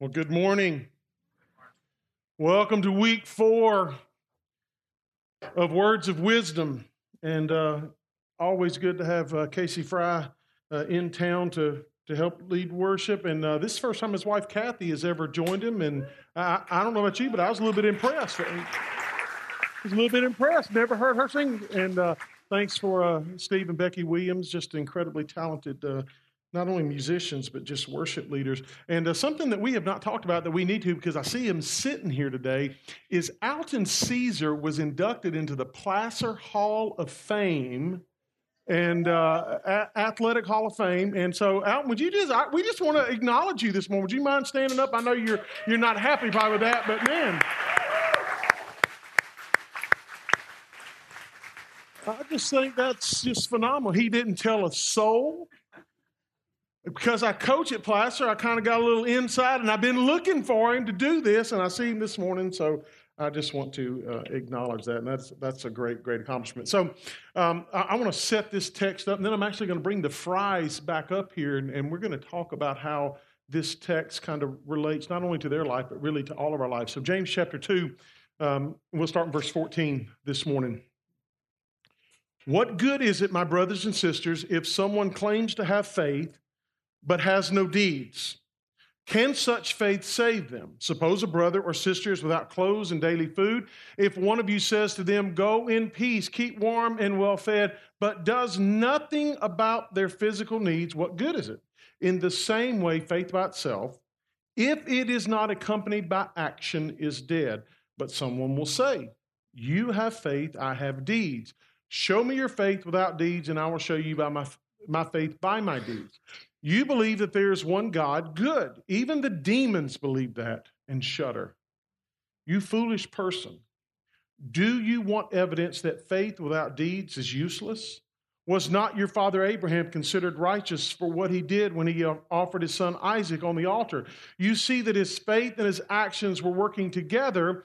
Well, good morning. Welcome to week four of Words of Wisdom. And uh, always good to have uh, Casey Fry uh, in town to, to help lead worship. And uh, this is the first time his wife Kathy has ever joined him. And I, I don't know about you, but I was a little bit impressed. I was a little bit impressed. Never heard her sing. And uh, thanks for uh, Steve and Becky Williams, just incredibly talented not only musicians, but just worship leaders. And uh, something that we have not talked about that we need to, because I see him sitting here today, is Alton Caesar was inducted into the Placer Hall of Fame and uh, a- Athletic Hall of Fame. And so, Alton, would you just, I, we just want to acknowledge you this morning. Would you mind standing up? I know you're, you're not happy probably with that, but man. I just think that's just phenomenal. He didn't tell a soul because I coach at Placer, I kind of got a little insight, and I've been looking for him to do this, and I see him this morning. So I just want to uh, acknowledge that, and that's that's a great great accomplishment. So um, I, I want to set this text up, and then I'm actually going to bring the Frys back up here, and, and we're going to talk about how this text kind of relates not only to their life but really to all of our lives. So James chapter two, um, we'll start in verse 14 this morning. What good is it, my brothers and sisters, if someone claims to have faith? But has no deeds. Can such faith save them? Suppose a brother or sister is without clothes and daily food. If one of you says to them, Go in peace, keep warm and well fed, but does nothing about their physical needs, what good is it? In the same way, faith by itself, if it is not accompanied by action, is dead. But someone will say, You have faith, I have deeds. Show me your faith without deeds, and I will show you by my, my faith by my deeds. You believe that there is one God, good. Even the demons believe that and shudder. You foolish person, do you want evidence that faith without deeds is useless? Was not your father Abraham considered righteous for what he did when he uh, offered his son Isaac on the altar? You see that his faith and his actions were working together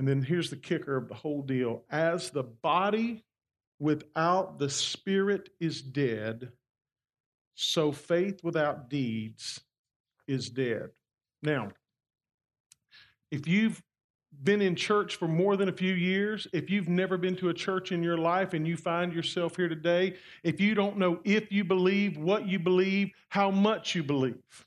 And then here's the kicker of the whole deal as the body without the spirit is dead, so faith without deeds is dead. Now, if you've been in church for more than a few years, if you've never been to a church in your life and you find yourself here today, if you don't know if you believe, what you believe, how much you believe,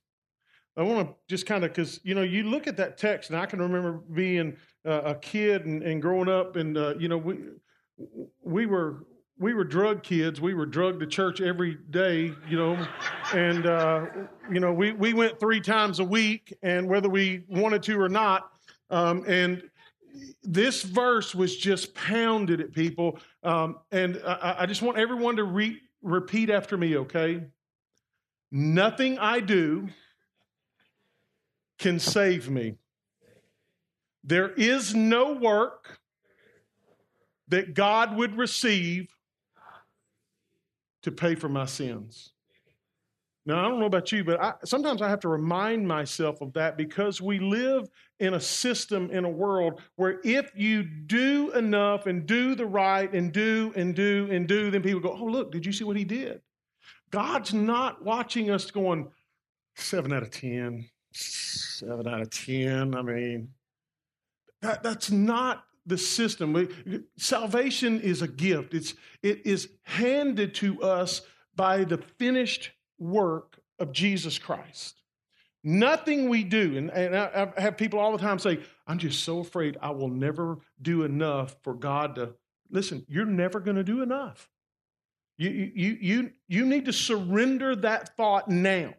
I want to just kind of, because, you know, you look at that text, and I can remember being uh, a kid and, and growing up, and, uh, you know, we, we were we were drug kids. We were drugged to church every day, you know, and uh, you know we we went three times a week, and whether we wanted to or not, um, and this verse was just pounded at people. Um, and I, I, just want everyone to re- repeat after me, okay? Nothing I do can save me. There is no work that God would receive to pay for my sins. Now, I don't know about you, but I, sometimes I have to remind myself of that because we live in a system, in a world where if you do enough and do the right and do and do and do, then people go, oh, look, did you see what he did? God's not watching us going, seven out of 10, seven out of 10. I mean, that, that's not the system. We, salvation is a gift. It's, it is handed to us by the finished work of Jesus Christ. Nothing we do, and, and I, I have people all the time say, I'm just so afraid I will never do enough for God to. Listen, you're never going to do enough. You, you, you, you need to surrender that thought now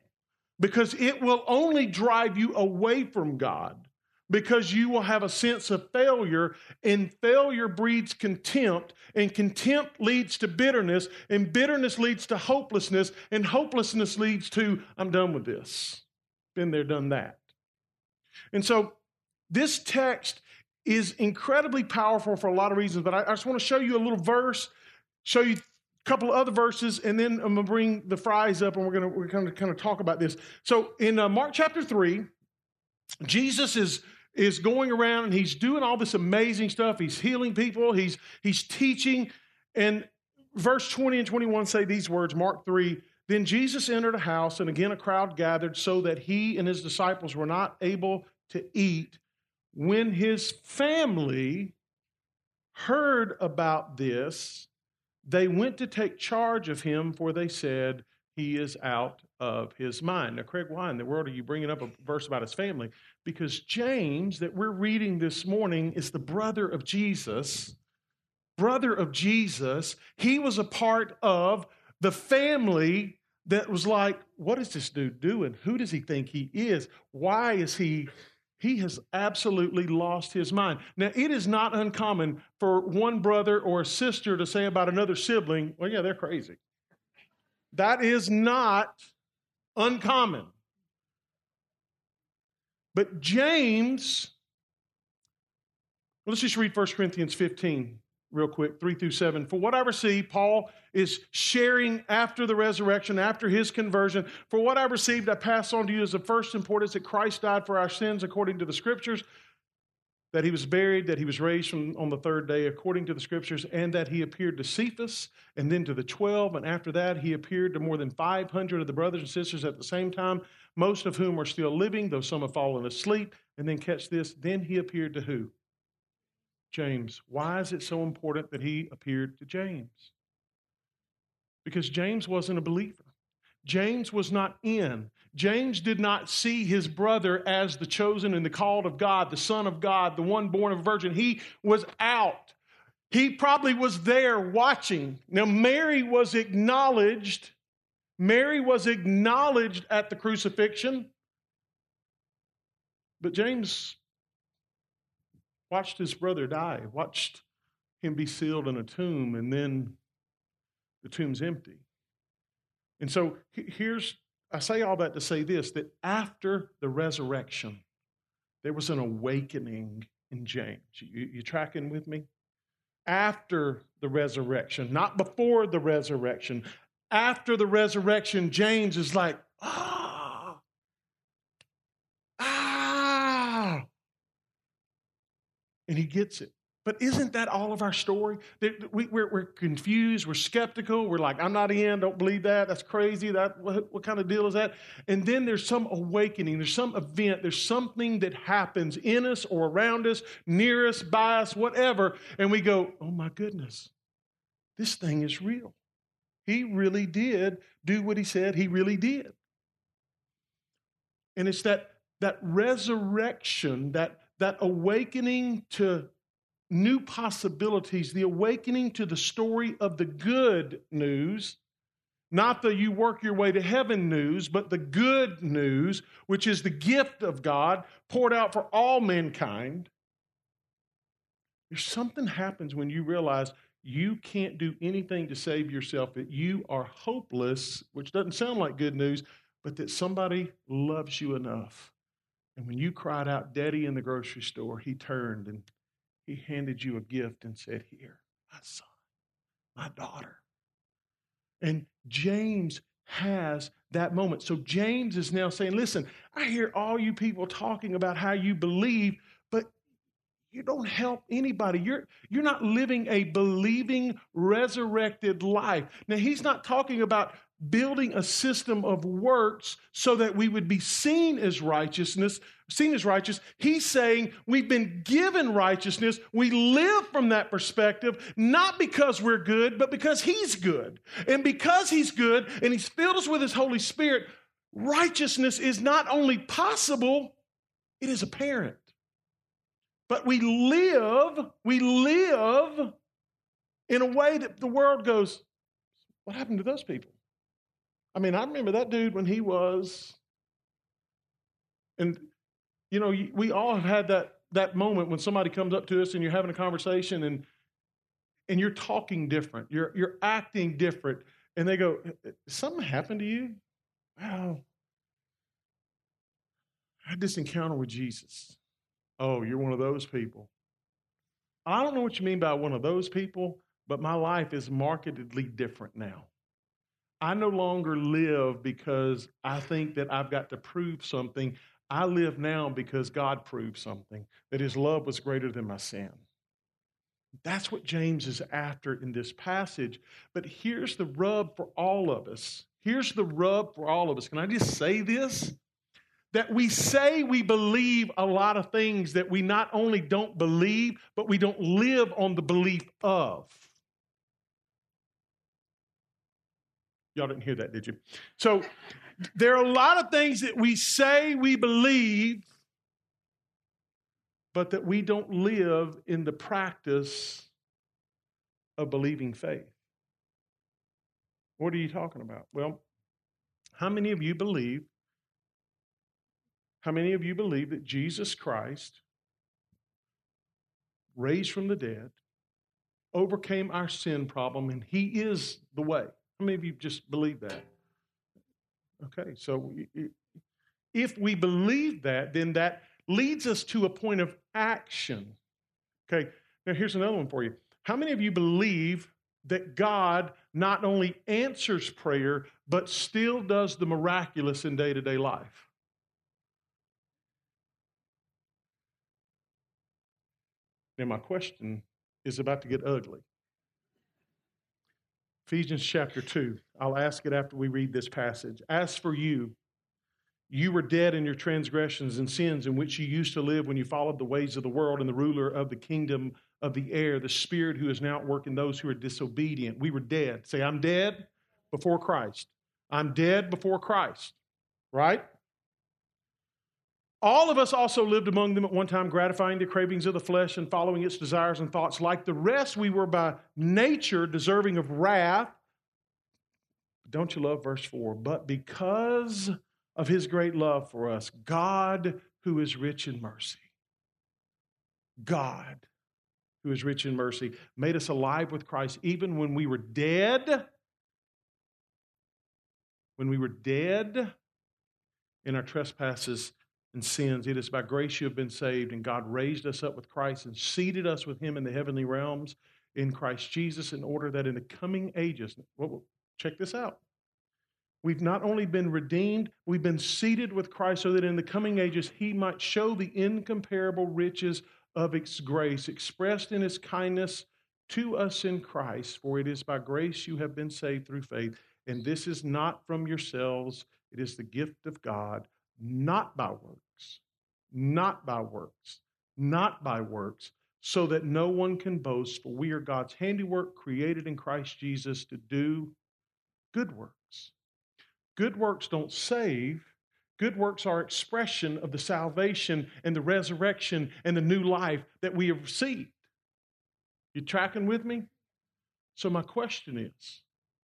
because it will only drive you away from God because you will have a sense of failure, and failure breeds contempt, and contempt leads to bitterness, and bitterness leads to hopelessness, and hopelessness leads to, I'm done with this. Been there, done that. And so this text is incredibly powerful for a lot of reasons, but I, I just want to show you a little verse, show you couple of other verses, and then I'm going to bring the Frys up and we're going to, we're going to kind of talk about this. So in uh, Mark chapter 3, Jesus is is going around and he's doing all this amazing stuff. He's healing people, he's he's teaching. And verse 20 and 21 say these words, Mark 3. Then Jesus entered a house, and again a crowd gathered, so that he and his disciples were not able to eat. When his family heard about this, they went to take charge of him, for they said, He is out of his mind. Now, Craig, why in the world are you bringing up a verse about his family? Because James, that we're reading this morning, is the brother of Jesus. Brother of Jesus. He was a part of the family that was like, What is this dude doing? Who does he think he is? Why is he he has absolutely lost his mind. Now, it is not uncommon for one brother or sister to say about another sibling, well, yeah, they're crazy. That is not uncommon. But James, let's just read 1 Corinthians 15 real quick, 3 through 7. For what I received, Paul is sharing after the resurrection, after his conversion. For what I received, I pass on to you as of first importance that Christ died for our sins according to the scriptures, that he was buried, that he was raised from, on the third day according to the scriptures, and that he appeared to Cephas and then to the 12. And after that, he appeared to more than 500 of the brothers and sisters at the same time, most of whom are still living, though some have fallen asleep. And then catch this, then he appeared to who? James. Why is it so important that he appeared to James? Because James wasn't a believer. James was not in. James did not see his brother as the chosen and the called of God, the Son of God, the one born of a virgin. He was out. He probably was there watching. Now, Mary was acknowledged. Mary was acknowledged at the crucifixion. But James watched his brother die, watched him be sealed in a tomb, and then the tomb's empty. And so here's, I say all that to say this that after the resurrection, there was an awakening in James. You, you tracking with me? After the resurrection, not before the resurrection. After the resurrection, James is like, ah, And he gets it. But isn't that all of our story? We, are confused, we're skeptical, we're like, I'm not in, don't believe that, that's crazy, that, what, what kind of deal is that? And then there's some awakening, there's some event, there's something that happens in us or around us, near us, by us, whatever, and we go, oh my goodness, this thing is real. He really did do what he said he really did. And it's that, that resurrection, that, that awakening to new possibilities, the awakening to the story of the good news, not the you work your way to heaven news, but the good news, which is the gift of God poured out for all mankind. There's something happens when you realize you can't do anything to save yourself, that you are hopeless, which doesn't sound like good news, but that somebody loves you enough. And when you cried out, Daddy, in the grocery store, he turned and he handed you a gift and said, Here, my son, my daughter. And James has that moment. So James is now saying, Listen, I hear all you people talking about how you believe, but you don't help anybody. You're, you're not living a believing, resurrected life. Now, he's not talking about building a system of works so that we would be seen as righteousness, seen as righteous. He's saying we've been given righteousness. We live from that perspective, not because we're good, but because He's good. And because He's good and He's filled us with His Holy Spirit, righteousness is not only possible, it is apparent. But we live, we live in a way that the world goes, What happened to those people? I mean, I remember that dude when he was, and you know, we all have had that that moment when somebody comes up to us and you're having a conversation and and you're talking different, you're you're acting different, and they go, uh, uh, "Something happened to you?" Well, I had this encounter with Jesus. Oh, you're one of those people. I don't know what you mean by one of those people, but my life is markedly different now. I no longer live because I think that I've got to prove something. I live now because God proved something, that his love was greater than my sin. That's what James is after in this passage. But here's the rub for all of us. Here's the rub for all of us. Can I just say this? That we say we believe a lot of things that we not only don't believe, but we don't live on the belief of. Y'all didn't hear that, did you? So there are a lot of things that we say we believe, but that we don't live in the practice of believing faith. What are you talking about? Well, how many of you believe? How many of you believe that Jesus Christ, raised from the dead, overcame our sin problem, and He is the way? How many of you just believe that? Okay, so if we believe that, then that leads us to a point of action. Okay, now here's another one for you. How many of you believe that God not only answers prayer, but still does the miraculous in day to day life? Now, my question is about to get ugly. Ephesians chapter 2. I'll ask it after we read this passage. As for you, you were dead in your transgressions and sins in which you used to live when you followed the ways of the world and the ruler of the kingdom of the air, the spirit who is now at work in those who are disobedient. We were dead. Say, I'm dead before Christ. I'm dead before Christ, right? All of us also lived among them at one time, gratifying the cravings of the flesh and following its desires and thoughts. Like the rest, we were by nature deserving of wrath. Don't you love verse 4? But because of his great love for us, God, who is rich in mercy, God, who is rich in mercy, made us alive with Christ even when we were dead. When we were dead in our trespasses and sins. It is by grace you have been saved, and God raised us up with Christ and seated us with Him in the heavenly realms in Christ Jesus in order that in the coming ages, well, check this out. We've not only been redeemed, we've been seated with Christ so that in the coming ages He might show the incomparable riches of His grace expressed in His kindness to us in Christ. For it is by grace you have been saved through faith, and this is not from yourselves, it is the gift of God not by works, not by works, not by works, so that no one can boast, for we are God's handiwork created in Christ Jesus to do good works. Good works don't save. Good works are expression of the salvation and the resurrection and the new life that we have received. You tracking with me? So, my question is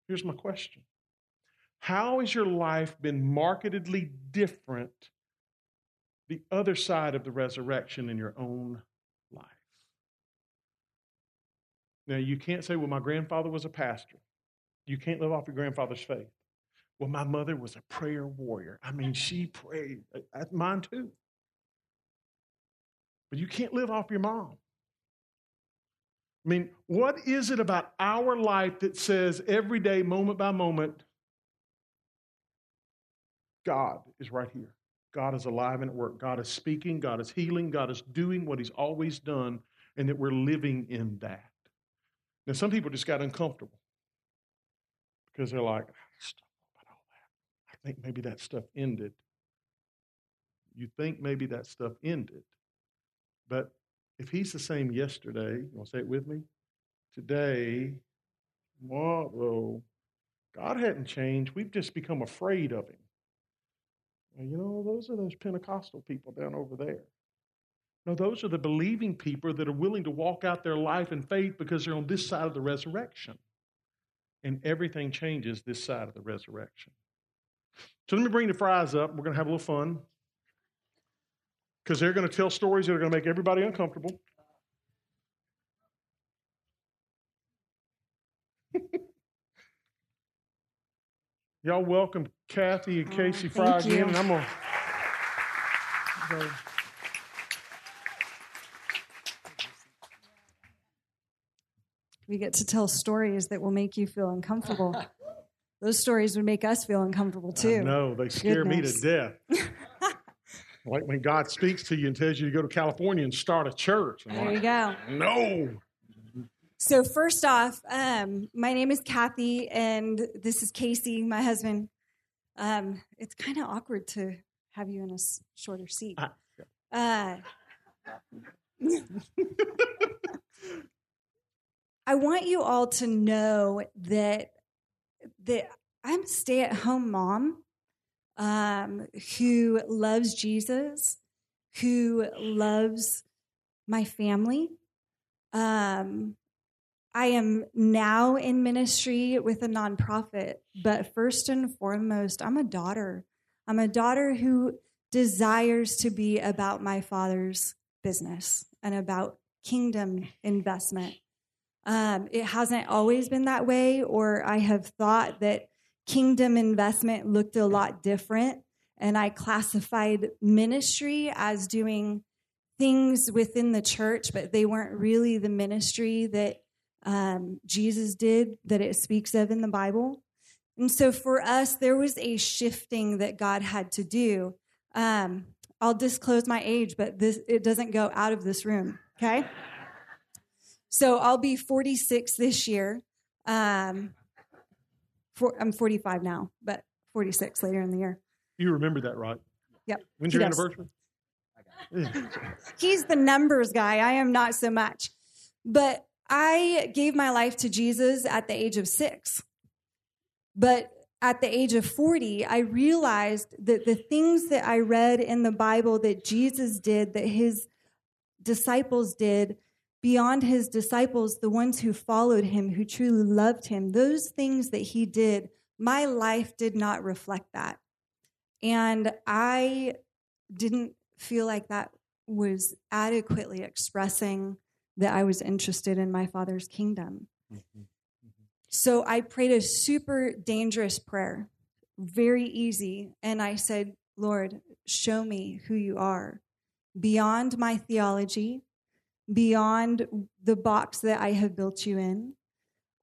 here's my question how has your life been markedly different the other side of the resurrection in your own life? Now, you can't say, well, my grandfather was a pastor. You can't live off your grandfather's faith. Well, my mother was a prayer warrior. I mean, she prayed. That's mine too. But you can't live off your mom. I mean, what is it about our life that says every day, moment by moment, God is right here. God is alive and at work. God is speaking. God is healing. God is doing what He's always done, and that we're living in that. Now, some people just got uncomfortable because they're like, ah, stop about all that. I think maybe that stuff ended. You think maybe that stuff ended. But if He's the same yesterday, you want to say it with me? Today, tomorrow, God hadn't changed. We've just become afraid of Him. And you know, those are those Pentecostal people down over there. No, those are the believing people that are willing to walk out their life in faith because they're on this side of the resurrection. And everything changes this side of the resurrection. So let me bring the Frys up. We're going to have a little fun because they're going to tell stories that are going to make everybody uncomfortable. Y'all welcome Kathy and Casey oh, Fry again. You. And I'm going to. We get to tell stories that will make you feel uncomfortable. Those stories would make us feel uncomfortable too. No, they scare Goodness. me to death. like when God speaks to you and tells you to go to California and start a church. I'm there like, you go. No. So first off, um, my name is Kathy, and this is Casey, my husband. Um, it's kind of awkward to have you in a s- shorter seat. Ah, Uh, I want you all to know that that I'm a stay-at-home mom um, who loves Jesus, who loves my family. Um, I am now in ministry with a nonprofit, but first and foremost, I'm a daughter. I'm a daughter who desires to be about my father's business and about kingdom investment. Um, it hasn't always been that way, or I have thought that kingdom investment looked a lot different. And I classified ministry as doing things within the church, but they weren't really the ministry that um, Jesus did, that it speaks of in the Bible. And so for us, there was a shifting that God had to do. Um, I'll disclose my age, but this it doesn't go out of this room. Okay. So I'll be 46 this year. Um, for, I'm 45 now, but 46 later in the year. You remember that, right? Yep. When's your does. anniversary? He's the numbers guy. I am not so much. But I gave my life to Jesus at the age of six. But at the age of 40, I realized that the things that I read in the Bible that Jesus did, that his disciples did, beyond his disciples, the ones who followed him, who truly loved him, those things that he did, my life did not reflect that. And I didn't feel like that was adequately expressing that I was interested in my father's kingdom. So I prayed a super dangerous prayer, very easy. And I said, Lord, show me who you are beyond my theology, beyond the box that I have built you in.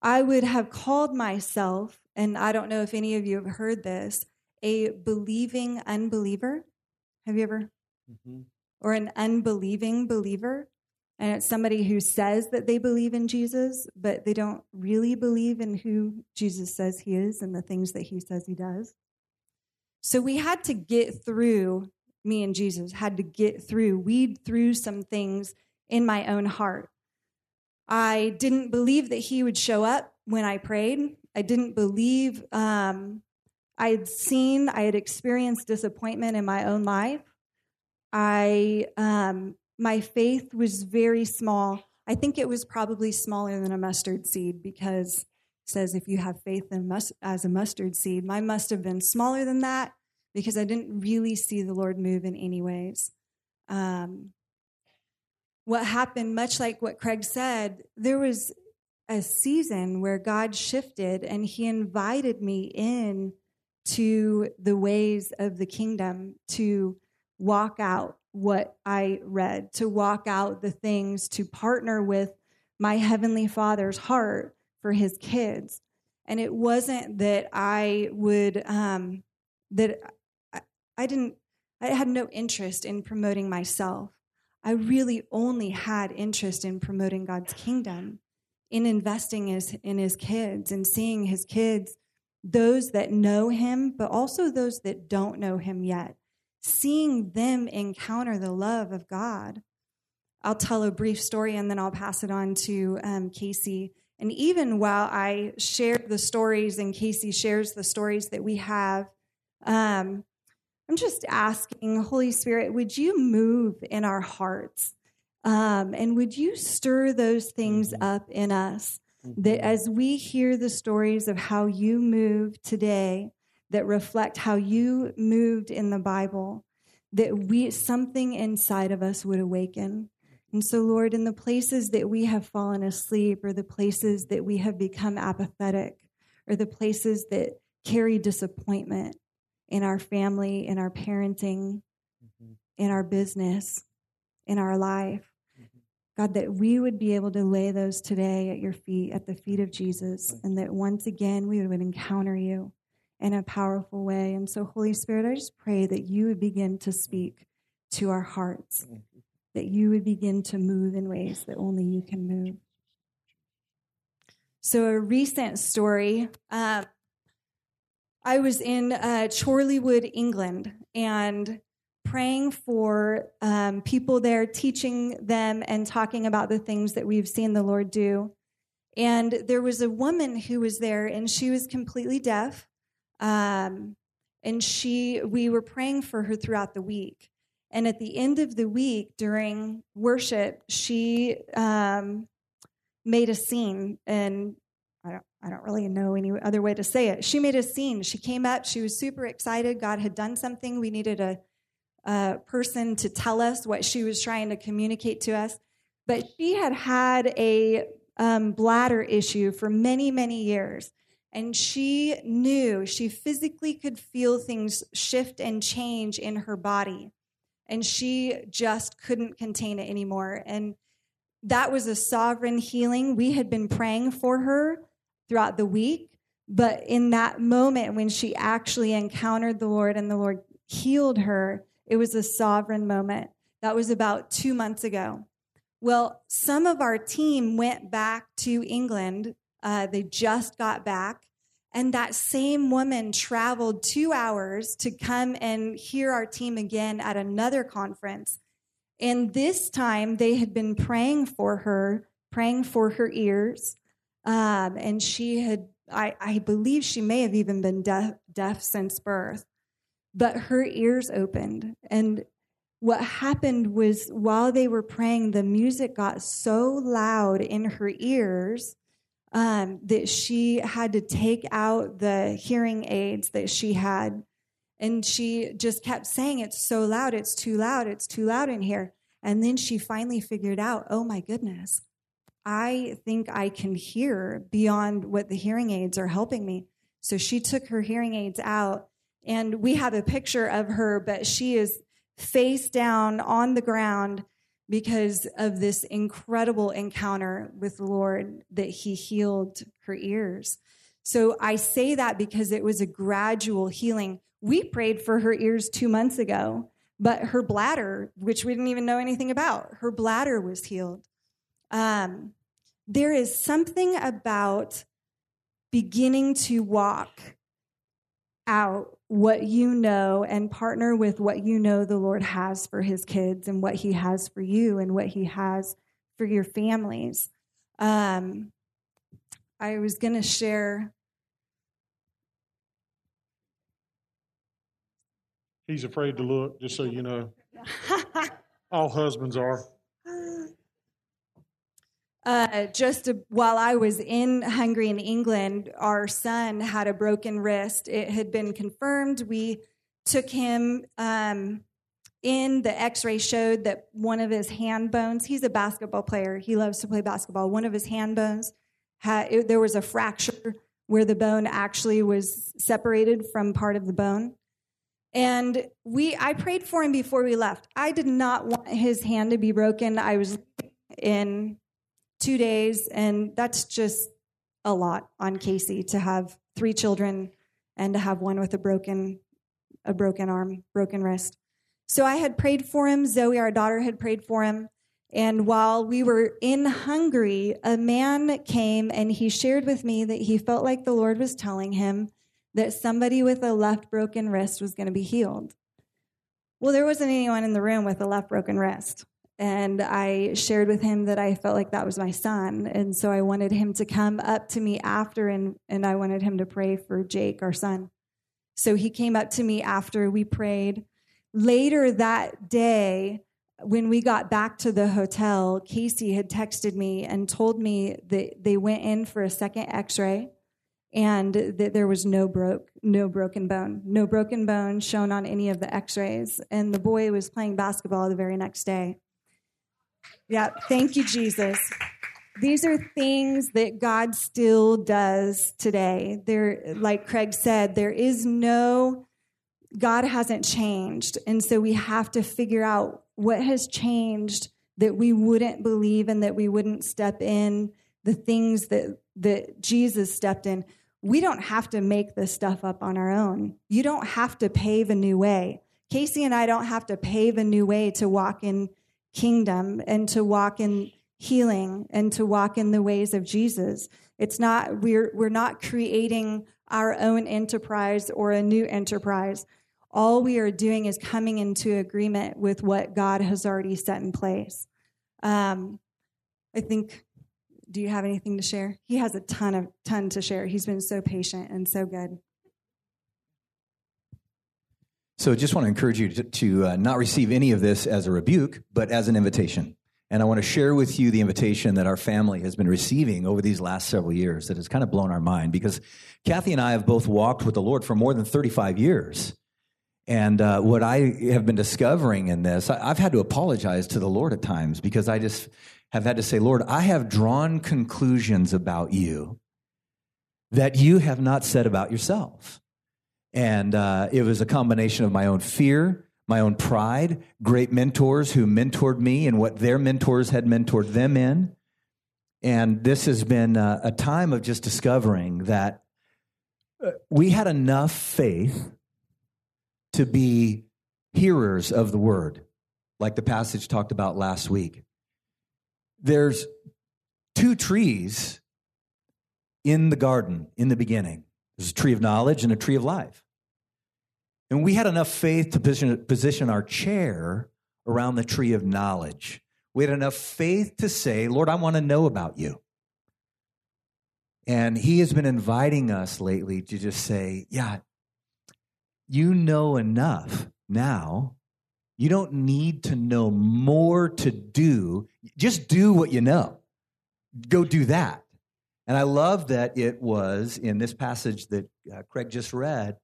I would have called myself, and I don't know if any of you have heard this, a believing unbeliever. Have you ever? Mhm. Or an unbelieving believer? And it's somebody who says that they believe in Jesus, but they don't really believe in who Jesus says he is and the things that he says he does. So we had to get through, me and Jesus had to get through, weed through some things in my own heart. I didn't believe that he would show up when I prayed. I didn't believe um, I had seen, I had experienced disappointment in my own life. I, um, my faith was very small. I think it was probably smaller than a mustard seed because it says if you have faith in as a mustard seed. Mine must have been smaller than that because I didn't really see the Lord move in any ways. Um, what happened, much like what Craig said, there was a season where God shifted and he invited me in to the ways of the kingdom to walk out what I read, to walk out the things, to partner with my Heavenly Father's heart for His kids. And it wasn't that I would, um, that I, I didn't, I had no interest in promoting myself. I really only had interest in promoting God's kingdom, in investing his, in His kids and seeing His kids, those that know Him, but also those that don't know Him yet seeing them encounter the love of God. I'll tell a brief story and then I'll pass it on to um, Casey. And even while I share the stories and Casey shares the stories that we have, um, I'm just asking, Holy Spirit, would you move in our hearts? Um, and would you stir those things up in us that as we hear the stories of how you move today, that reflect how you moved in the Bible, that we something inside of us would awaken. And so, Lord, in the places that we have fallen asleep, or the places that we have become apathetic, or the places that carry disappointment in our family, in our parenting, mm-hmm. in our business, in our life, mm-hmm. God, that we would be able to lay those today at your feet, at the feet of Jesus, and that once again we would encounter you in a powerful way. And so, Holy Spirit, I just pray that you would begin to speak to our hearts, that you would begin to move in ways that only you can move. So, a recent story. Uh, I was in uh, Chorleywood, England, and praying for um, people there, teaching them and talking about the things that we've seen the Lord do. And there was a woman who was there, and she was completely deaf. Um, and she, we were praying for her throughout the week. And at the end of the week, during worship, she um, made a scene, and I don't, I don't really know any other way to say it. She made a scene. She came up. She was super excited. God had done something. We needed a uh, person to tell us what she was trying to communicate to us. But she had had a um, bladder issue for many, many years. And she knew, she physically could feel things shift and change in her body. And she just couldn't contain it anymore. And that was a sovereign healing. We had been praying for her throughout the week. But in that moment, when she actually encountered the Lord and the Lord healed her, it was a sovereign moment. That was about two months ago. Well, some of our team went back to England. Uh, they just got back. And that same woman traveled two hours to come and hear our team again at another conference. And this time they had been praying for her, praying for her ears. Um, and she had, I, I, believe she may have even been deaf, deaf since birth but her ears opened. And what happened was while they were praying, the music got so loud in her ears um, that she had to take out the hearing aids that she had. And she just kept saying, It's so loud, it's too loud, it's too loud in here. And then she finally figured out, Oh my goodness, I think I can hear beyond what the hearing aids are helping me. So she took her hearing aids out and we have a picture of her, but she is face down on the ground because of this incredible encounter with the Lord that He healed her ears. So I say that because it was a gradual healing. We prayed for her ears two months ago, but her bladder, which we didn't even know anything about, her bladder was healed. Um, there is something about beginning to walk out what you know and partner with what you know the Lord has for his kids and what he has for you and what he has for your families. Um, I was going to share. He's afraid to look, just so you know. All husbands are. Uh, just a, while I was in Hungary in England, our son had a broken wrist. It had been confirmed. We took him um, in. The x ray showed that one of his hand bones, he's a basketball player, he loves to play basketball. One of his hand bones, had, it, there was a fracture where the bone actually was separated from part of the bone. And we, I prayed for him before we left. I did not want his hand to be broken. I was in two days, and that's just a lot on Casey to have three children and to have one with a broken a broken arm, broken wrist. So I had prayed for him. Zoe, our daughter, had prayed for him. And while we were in Hungary, a man came and he shared with me that he felt like the Lord was telling him that somebody with a left broken wrist was going to be healed. Well, there wasn't anyone in the room with a left broken wrist. And I shared with him that I felt like that was my son. And so I wanted him to come up to me after and, and I wanted him to pray for Jake, our son. So he came up to me after we prayed. Later that day, when we got back to the hotel, Casey had texted me and told me that they went in for a second x ray and that there was no broke no broken bone no broken bone shown on any of the x-rays and the boy was playing basketball the very next day yeah, thank you, Jesus. These are things that God still does today. There, like Craig said, there is no, God hasn't changed. And so we have to figure out what has changed that we wouldn't believe and that we wouldn't step in the things that, that Jesus stepped in. We don't have to make this stuff up on our own. You don't have to pave a new way. Casey and I don't have to pave a new way to walk in kingdom and to walk in healing and to walk in the ways of Jesus. It's not we're we're not creating our own enterprise or a new enterprise. All we are doing is coming into agreement with what God has already set in place. Um, I think. Do you have anything to share? He has a ton of ton to share. He's been so patient and so good. So, just want to encourage you to, to uh, not receive any of this as a rebuke, but as an invitation. And I want to share with you the invitation that our family has been receiving over these last several years that has kind of blown our mind because Kathy and I have both walked with the Lord for more than 35 years. And uh, what I have been discovering in this, I, I've had to apologize to the Lord at times because I just have had to say, Lord, I have drawn conclusions about you that you have not said about yourself. And uh, it was a combination of my own fear, my own pride, great mentors who mentored me and what their mentors had mentored them in. And this has been a, a time of just discovering that uh, we had enough faith to be hearers of the word, like the passage talked about last week. There's two trees in the garden in the beginning there's a tree of knowledge and a tree of life. And we had enough faith to position, position our chair around the tree of knowledge. We had enough faith to say, Lord, I want to know about you. And He has been inviting us lately to just say, Yeah, you know enough now. You don't need to know more to do. Just do what you know. Go do that. And I love that it was in this passage that uh, Craig just read,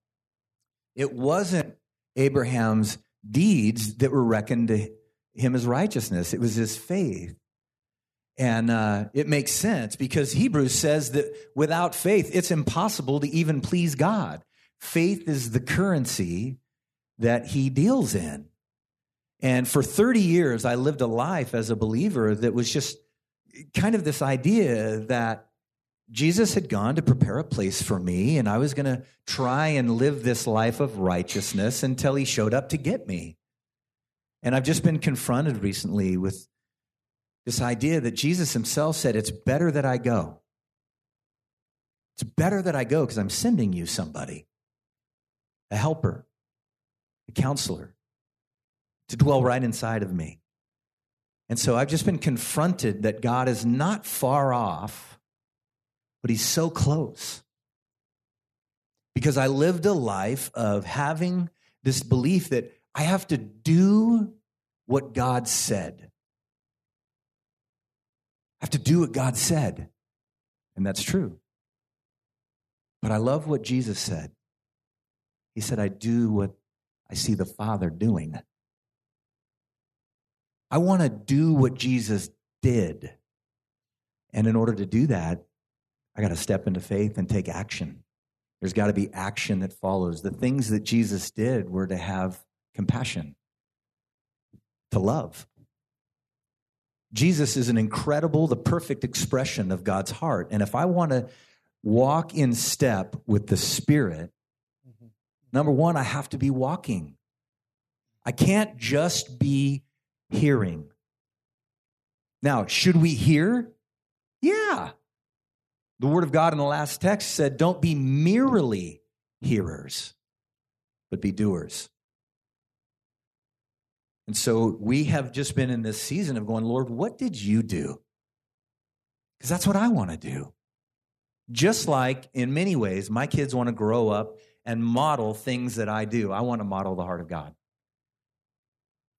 it wasn't Abraham's deeds that were reckoned to him as righteousness, it was his faith. And uh, it makes sense because Hebrews says that without faith, it's impossible to even please God. Faith is the currency that he deals in. And for 30 years, I lived a life as a believer that was just kind of this idea that Jesus had gone to prepare a place for me, and I was going to try and live this life of righteousness until he showed up to get me. And I've just been confronted recently with this idea that Jesus himself said, It's better that I go. It's better that I go because I'm sending you somebody, a helper, a counselor, to dwell right inside of me. And so I've just been confronted that God is not far off but he's so close. Because I lived a life of having this belief that I have to do what God said. I have to do what God said. And that's true. But I love what Jesus said. He said, I do what I see the Father doing. I want to do what Jesus did. And in order to do that, I got to step into faith and take action. There's got to be action that follows. The things that Jesus did were to have compassion, to love. Jesus is an incredible, the perfect expression of God's heart. And if I want to walk in step with the Spirit, mm-hmm. number one, I have to be walking. I can't just be hearing. Now, should we hear? Yeah. The Word of God in the last text said, Don't be merely hearers, but be doers. And so we have just been in this season of going, Lord, what did you do? Because that's what I want to do. Just like in many ways, my kids want to grow up and model things that I do. I want to model the heart of God.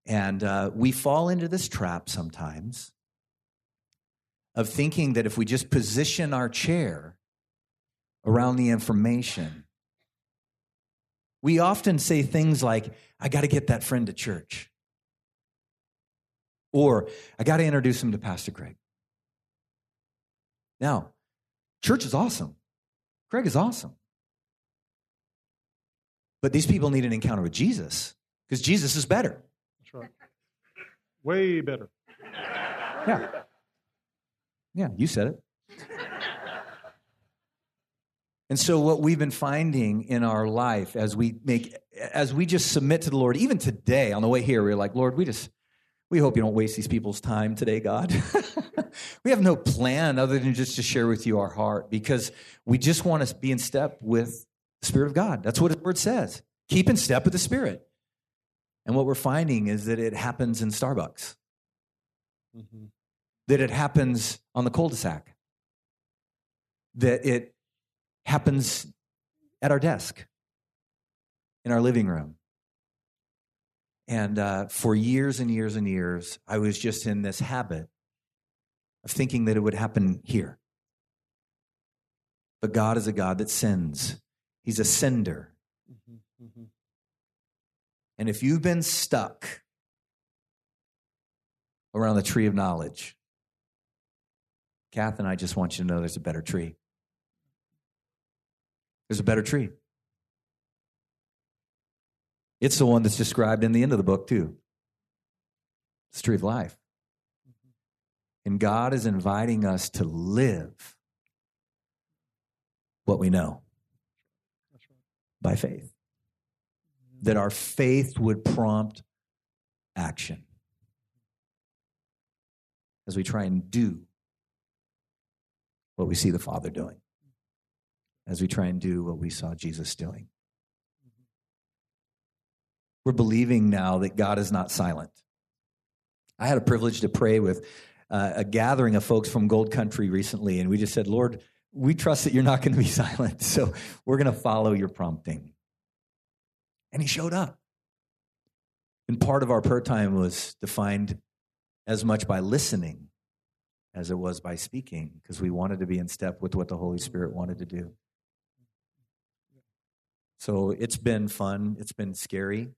And uh, we fall into this trap sometimes of thinking that if we just position our chair around the information, we often say things like, I got to get that friend to church. Or, I got to introduce him to Pastor Craig. Now, church is awesome. Craig is awesome. But these people need an encounter with Jesus because Jesus is better. That's right. Way better. Yeah. Yeah, you said it. And so what we've been finding in our life as we make as we just submit to the Lord, even today on the way here, we are like, Lord, we just we hope you don't waste these people's time today, God. we have no plan other than just to share with you our heart because we just want to be in step with the Spirit of God. That's what His Word says. Keep in step with the Spirit. And what we're finding is that it happens in Starbucks, mm-hmm. That it happens on the cul de sac, that it happens at our desk, in our living room. And uh, for years and years and years, I was just in this habit of thinking that it would happen here. But God is a God that sends, He's a sender. Mm-hmm, mm-hmm. And if you've been stuck around the tree of knowledge, Kath and I just want you to know there's a better tree. There's a better tree. It's the one that's described in the end of the book, too. It's the tree of life. And God is inviting us to live what we know by faith. That our faith would prompt action as we try and do what we see the Father doing, as we try and do what we saw Jesus doing. We're believing now that God is not silent. I had a privilege to pray with uh, a gathering of folks from Gold Country recently, and we just said, Lord, we trust that you're not going to be silent, so we're going to follow your prompting. And he showed up. And part of our prayer time was defined as much by listening as it was by speaking, because we wanted to be in step with what the Holy Spirit wanted to do. So it's been fun, it's been scary.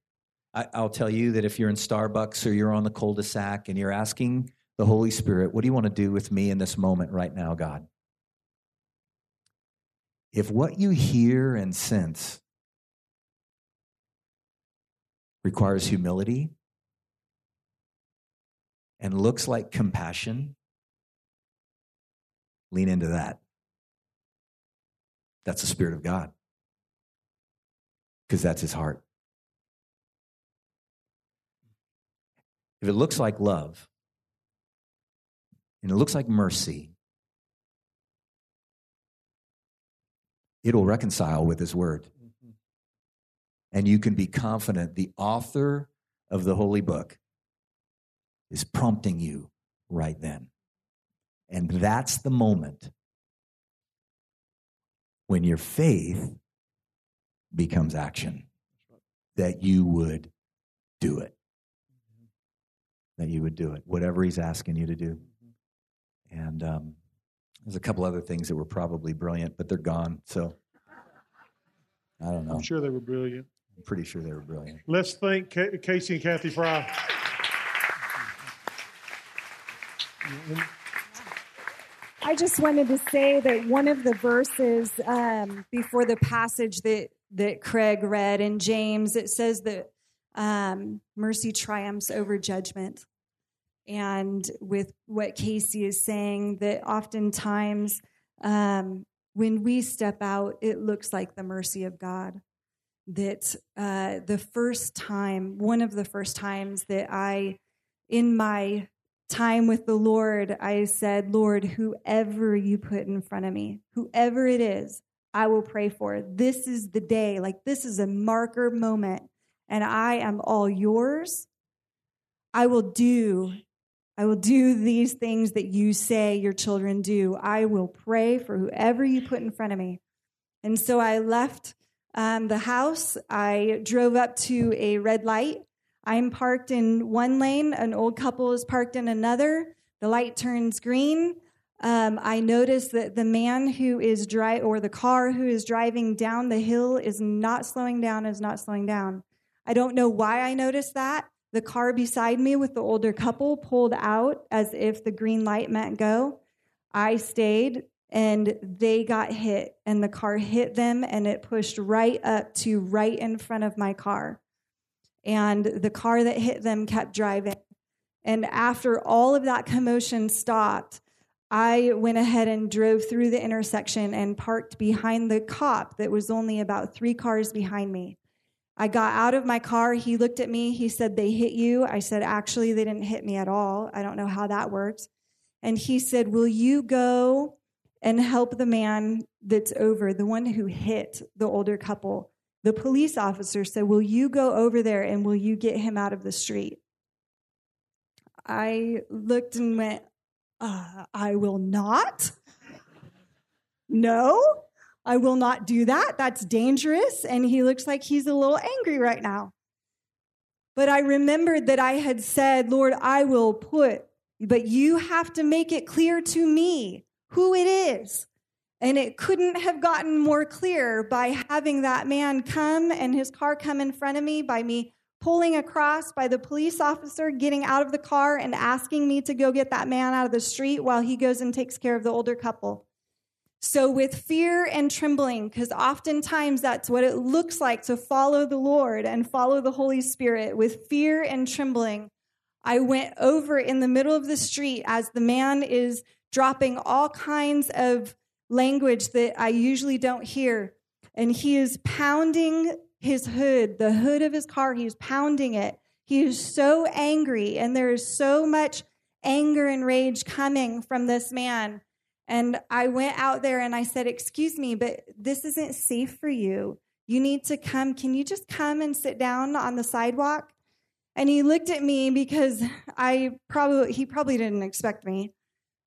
I, will tell you that if you're in Starbucks or you're on the cul de sac and you're asking the Holy Spirit, what do you want to do with me in this moment right now, God? If what you hear and sense requires humility and looks like compassion, lean into that. That's the Spirit of God because that's His heart. If it looks like love and it looks like mercy, it'll reconcile with His Word. Mm-hmm. And you can be confident the author of the Holy Book is prompting you right then. And that's the moment when your faith becomes action, that you would do it that you would do it, whatever He's asking you to do. And um, there's a couple other things that were probably brilliant, but they're gone. So I don't know. I'm sure they were brilliant. I'm pretty sure they were brilliant. Let's thank Casey and Kathy Fry. I just wanted to say that one of the verses um, before the passage that that Craig read in James, it says that um, mercy triumphs over judgment. And with what Casey is saying, that oftentimes um, when we step out, it looks like the mercy of God. That uh, the first time, one of the first times that I, in my time with the Lord, I said, Lord, whoever you put in front of me, whoever it is, I will pray for. This is the day. Like, this is a marker moment and I am all yours. I will do I will do these things that you say your children do. I will pray for whoever you put in front of me. And so I left um, the house. I drove up to a red light. I'm parked in one lane. An old couple is parked in another. The light turns green. Um, I notice that the man who is driving, or the car who is driving down the hill is not slowing down, is not slowing down. I don't know why I noticed that. The car beside me with the older couple pulled out as if the green light meant go. I stayed and they got hit, and the car hit them and it pushed right up to right in front of my car. And the car that hit them kept driving. And after all of that commotion stopped, I went ahead and drove through the intersection and parked behind the cop that was only about three cars behind me. I got out of my car. He looked at me. He said, They hit you. I said, Actually, they didn't hit me at all. I don't know how that works. And he said, Will you go and help the man that's over, the one who hit the older couple? The police officer said, Will you go over there and will you get him out of the street? I looked and went, uh, I will not. No, I will not do that. That's dangerous. And he looks like he's a little angry right now. But I remembered that I had said, Lord, I will put, but you have to make it clear to me who it is. And it couldn't have gotten more clear by having that man come and his car come in front of me, by me pulling across, by the police officer getting out of the car and asking me to go get that man out of the street while he goes and takes care of the older couple. So, with fear and trembling, because oftentimes that's what it looks like to follow the Lord and follow the Holy Spirit, with fear and trembling, I went over in the middle of the street as the man is dropping all kinds of language that I usually don't hear. And he is pounding his hood, the hood of his car, he's pounding it. He is so angry, and there is so much anger and rage coming from this man. And I went out there and I said, Excuse me, but this isn't safe for you. You need to come. Can you just come and sit down on the sidewalk? And he looked at me because I probably he probably didn't expect me.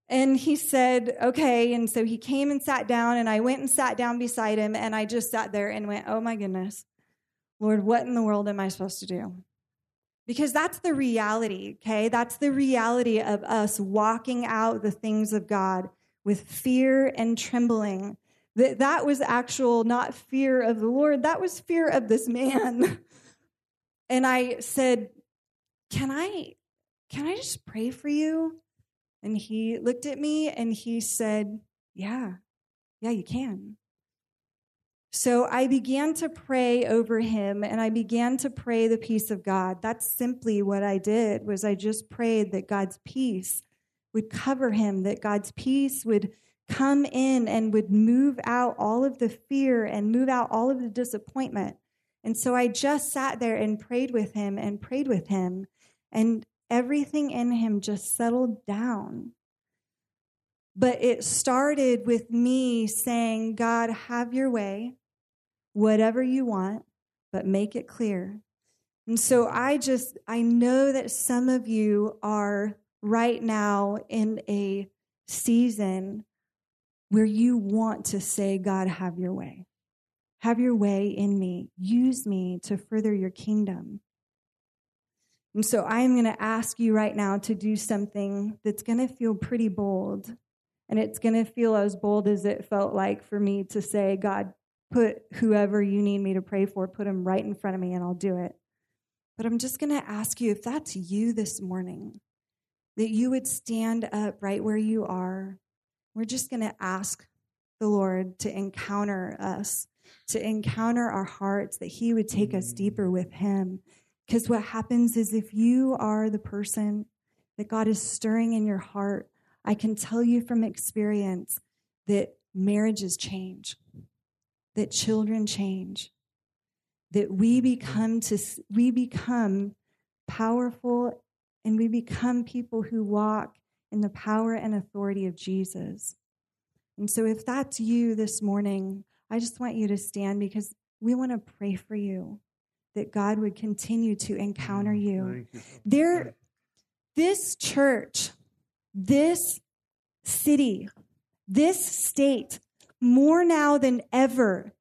And he said, okay. And so he came and sat down, and I went and sat down beside him, and I just sat there and went, oh my goodness, Lord, what in the world am I supposed to do? Because that's the reality, okay? That's the reality of us walking out the things of God with fear and trembling. That, that was actual, not fear of the Lord, that was fear of this man. and I said, Can I can I just pray for you? And he looked at me and he said, Yeah, yeah, you can. So I began to pray over him and I began to pray the peace of God. That's simply what I did was I just prayed that God's peace would cover him, that God's peace would come in and would move out all of the fear and move out all of the disappointment. And so I just sat there and prayed with him and prayed with him and everything in him just settled down. But it started with me saying, God, have your way, whatever you want, but make it clear. And so I just, I know that some of you are right now in a season where you want to say, God, have your way. Have your way in me. Use me to further your kingdom. And so I am going to ask you right now to do something that's going to feel pretty bold. And it's going to feel as bold as it felt like for me to say, God, put whoever you need me to pray for, put them right in front of me and I'll do it. But I'm just going to ask you if that's you this morning, that you would stand up right where you are. We're just going to ask the Lord to encounter us, to encounter our hearts, that He would take us deeper with Him. Because what happens is if you are the person that God is stirring in your heart, I can tell you from experience that marriages change, that children change, that we mm-hmm. become to we become powerful and we become people who walk in the power and authority of Jesus. And so if that's you this morning, I just want you to stand because we want to pray for you that God would continue to encounter you. you. There this church this city, this state, more now than ever,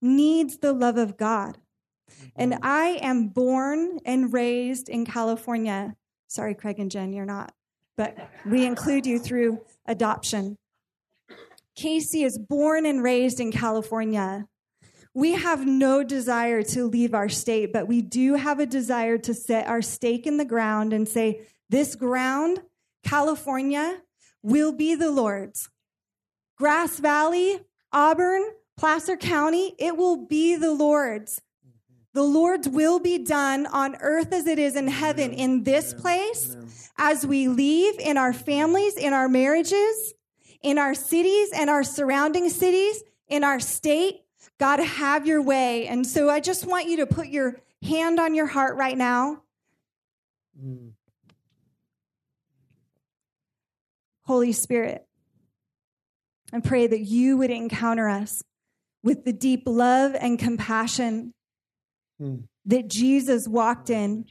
needs the love of God. And mm-hmm. I am born and raised in California. Sorry, Craig and Jen, you're not, but we include you through adoption. Casey is born and raised in California. We have no desire to leave our state, but we do have a desire to set our stake in the ground and say, This ground California will be the Lord's. Grass Valley, Auburn, Placer County, it will be the Lord's. The Lord's will be done on earth as it is in heaven in this place as we leave in our families, in our marriages, in our cities and our surrounding cities, in our state. God, have your way. And so I just want you to put your hand on your heart right now. Mm. Holy Spirit, I pray that you would encounter us with the deep love and compassion mm. that Jesus walked in,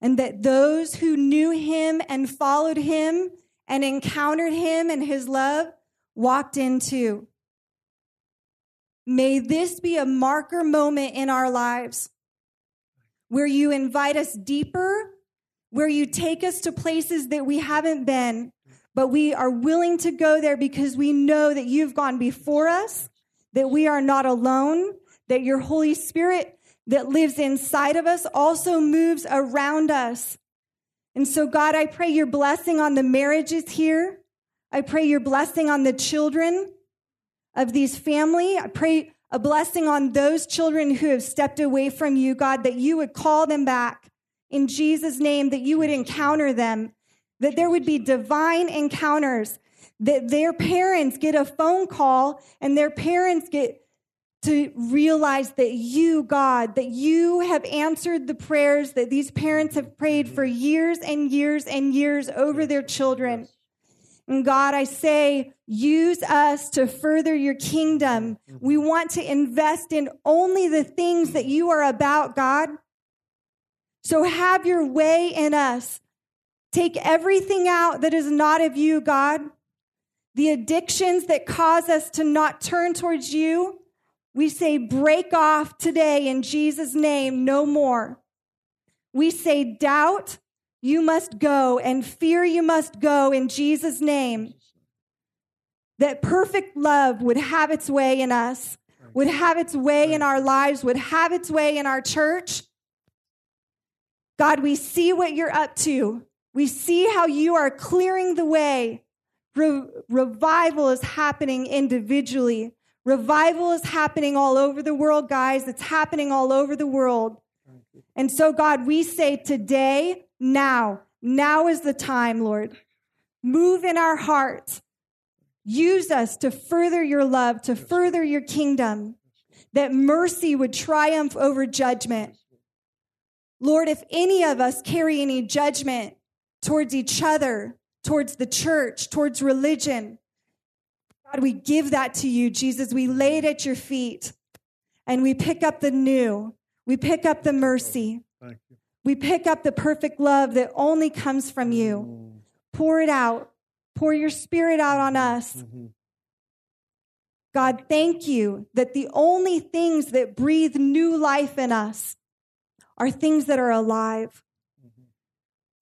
and that those who knew him and followed him and encountered him and his love walked into. May this be a marker moment in our lives where you invite us deeper, where you take us to places that we haven't been, but we are willing to go there because we know that you've gone before us, that we are not alone, that your Holy Spirit that lives inside of us also moves around us. And so, God, I pray your blessing on the marriages here. I pray your blessing on the children of these family. I pray a blessing on those children who have stepped away from you, God, that you would call them back in Jesus' name, that you would encounter them, that there would be divine encounters, that their parents get a phone call and their parents get to realize that you, God, that you have answered the prayers that these parents have prayed for years and years and years over their children. And God, I say, use us to further your kingdom. Mm-hmm. We want to invest in only the things that you are about, God. So have your way in us. Take everything out that is not of you, God. The addictions that cause us to not turn towards you, we say, break off today in Jesus' name, no more. We say, doubt, you must go, and fear, you must go in Jesus' name. That perfect love would have its way in us, would have its way in our lives, would have its way in our church. God, we see what you're up to. We see how you are clearing the way. Re- revival is happening individually. Revival is happening all over the world, guys. It's happening all over the world. And so, God, we say today, now, now is the time, Lord. Move in our hearts. Use us to further your love, to further your kingdom, that mercy would triumph over judgment. Lord, if any of us carry any judgment towards each other, towards the church, towards religion, God, we give that to you, Jesus. We lay it at your feet and we pick up the new. We pick up the mercy. We pick up the perfect love that only comes from you. Mm-hmm. Pour it out. Pour your spirit out on us. Mm-hmm. God, thank you that the only things that breathe new life in us are things that are alive. Mm-hmm.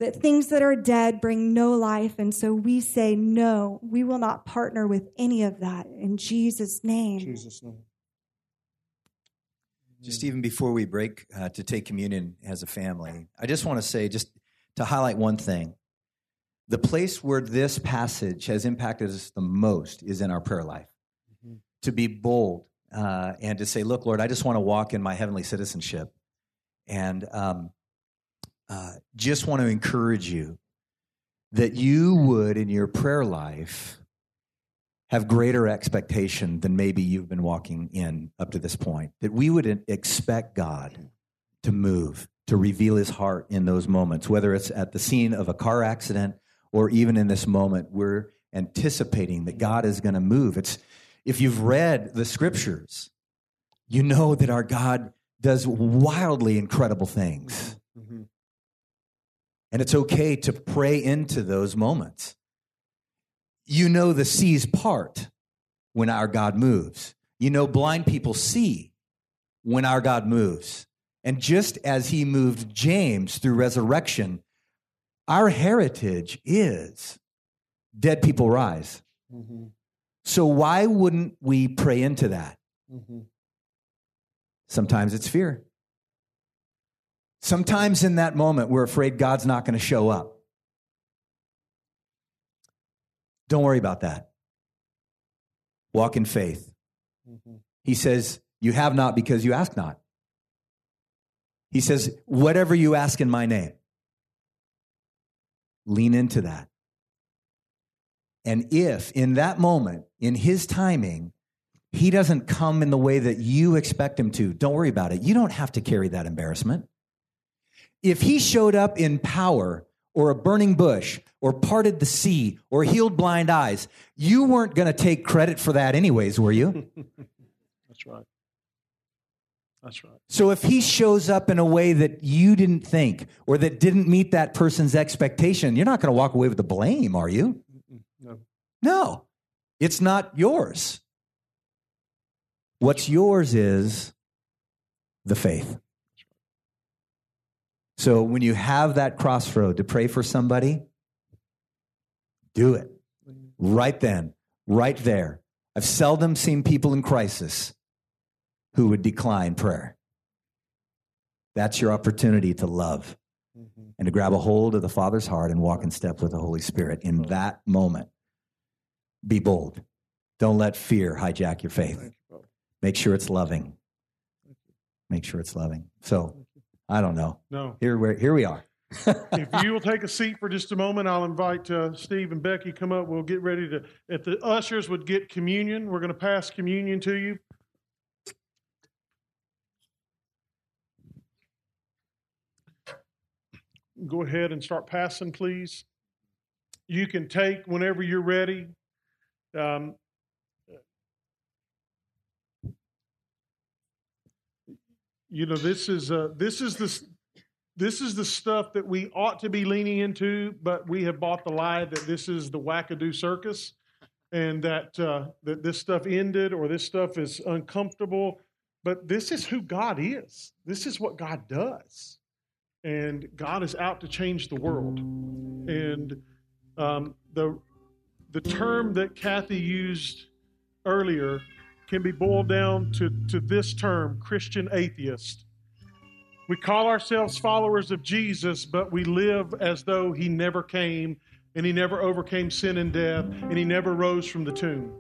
That things that are dead bring no life. And so we say, no, we will not partner with any of that in Jesus' name. Jesus' name. Just even before we break uh, to take communion as a family, I just want to say, just to highlight one thing. The place where this passage has impacted us the most is in our prayer life. To be bold uh, and to say, Look, Lord, I just want to walk in my heavenly citizenship. And um, uh, just want to encourage you that you would, in your prayer life, have greater expectation than maybe you've been walking in up to this point. That we would expect God to move, to reveal his heart in those moments, whether it's at the scene of a car accident or even in this moment, we're anticipating that God is going to move. It's if you've read the scriptures, you know that our God does wildly incredible things. Mm-hmm. And it's okay to pray into those moments. You know the seas part when our God moves. You know blind people see when our God moves. And just as he moved James through resurrection, our heritage is dead people rise. Mm-hmm. So why wouldn't we pray into that? Mm-hmm. Sometimes it's fear. Sometimes in that moment, we're afraid God's not going to show up. Don't worry about that. Walk in faith. Mm-hmm. He says, You have not because you ask not. He says, whatever you ask in my name. Lean into that. And if in that moment, in his timing, he doesn't come in the way that you expect him to, don't worry about it. You don't have to carry that embarrassment. If he showed up in power or a burning bush or parted the sea or healed blind eyes, you weren't going to take credit for that, anyways, were you? That's right. That's right. So if he shows up in a way that you didn't think or that didn't meet that person's expectation, you're not going to walk away with the blame, are you? No. No, it's not yours. What's yours is the faith. So when you have that crossroad to pray for somebody, do it right then, right there. I've seldom seen people in crisis who would decline prayer. That's your opportunity to love Mm-hmm. and to grab a hold of the Father's heart and walk in step with the Holy Spirit in that moment. Be bold. Don't let fear hijack your faith. Thank you, Father. Make sure it's loving. Make sure it's loving. So, I don't know. No. Here, we here we are. if you will take a seat for just a moment, I'll invite uh, Steve and Becky come up. We'll get ready to. If the ushers would get communion, we're going to pass communion to you. Go ahead and start passing, please. You can take whenever you're ready. Um, you know, this is uh, this is the this is the stuff that we ought to be leaning into, but we have bought the lie that this is the wackadoo circus, and that uh, that this stuff ended or this stuff is uncomfortable. But this is who God is. This is what God does, and God is out to change the world. And um, the the term that Kathy used earlier can be boiled down to, to this term Christian atheist. We call ourselves followers of Jesus, but we live as though he never came and he never overcame sin and death and he never rose from the tomb.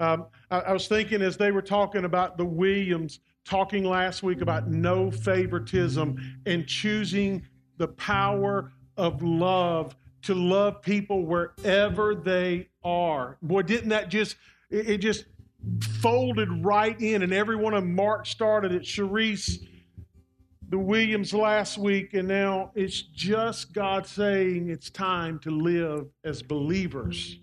Um, I, I was thinking as they were talking about the Williams, talking last week about no favoritism and choosing the power of love to love people wherever they are. Boy, didn't that just, it, it just folded right in, and every one of them, Mark started at Sharice, the Williams last week, and now it's just God saying it's time to live as believers,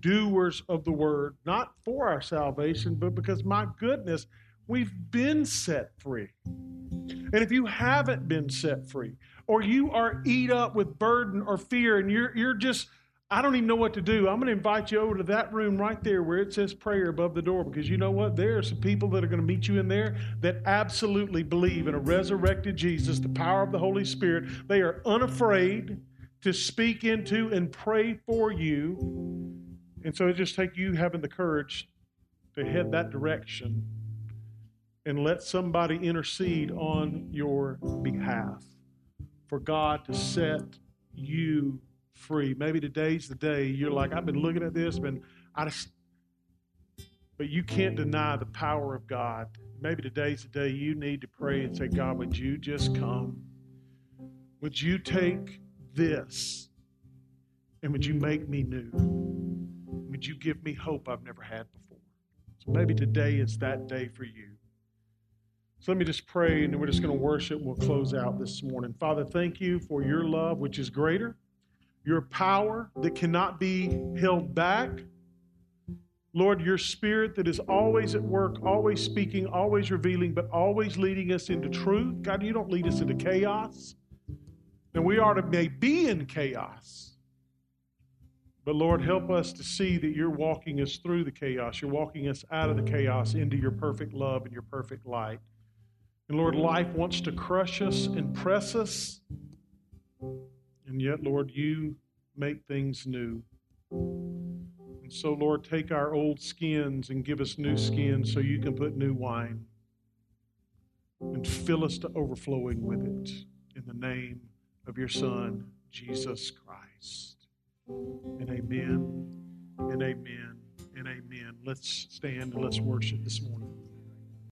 doers of the word, not for our salvation, but because my goodness, we've been set free. And if you haven't been set free, or you are eat up with burden or fear, and you're you're just I don't even know what to do. I'm going to invite you over to that room right there where it says prayer above the door because you know what? There are some people that are going to meet you in there that absolutely believe in a resurrected Jesus, the power of the Holy Spirit. They are unafraid to speak into and pray for you. And so it just takes you having the courage to head that direction and let somebody intercede on your behalf for God to set you free. Maybe today's the day you're like, I've been looking at this, been I just but you can't deny the power of God. Maybe today's the day you need to pray and say, God, would you just come? Would you take this and would you make me new? Would you give me hope I've never had before? So maybe today is that day for you. So let me just pray and we're just going to worship. We'll close out this morning. Father, thank you for your love, which is greater your power that cannot be held back. Lord, your spirit that is always at work, always speaking, always revealing, but always leading us into truth. God, you don't lead us into chaos. And we are to may be in chaos. But Lord, help us to see that you're walking us through the chaos. You're walking us out of the chaos into your perfect love and your perfect light. And Lord, life wants to crush us and press us. And yet, Lord, you make things new. And so, Lord, take our old skins and give us new skins so you can put new wine and fill us to overflowing with it in the name of your Son, Jesus Christ. And amen, and amen, and amen. Let's stand and let's worship this morning.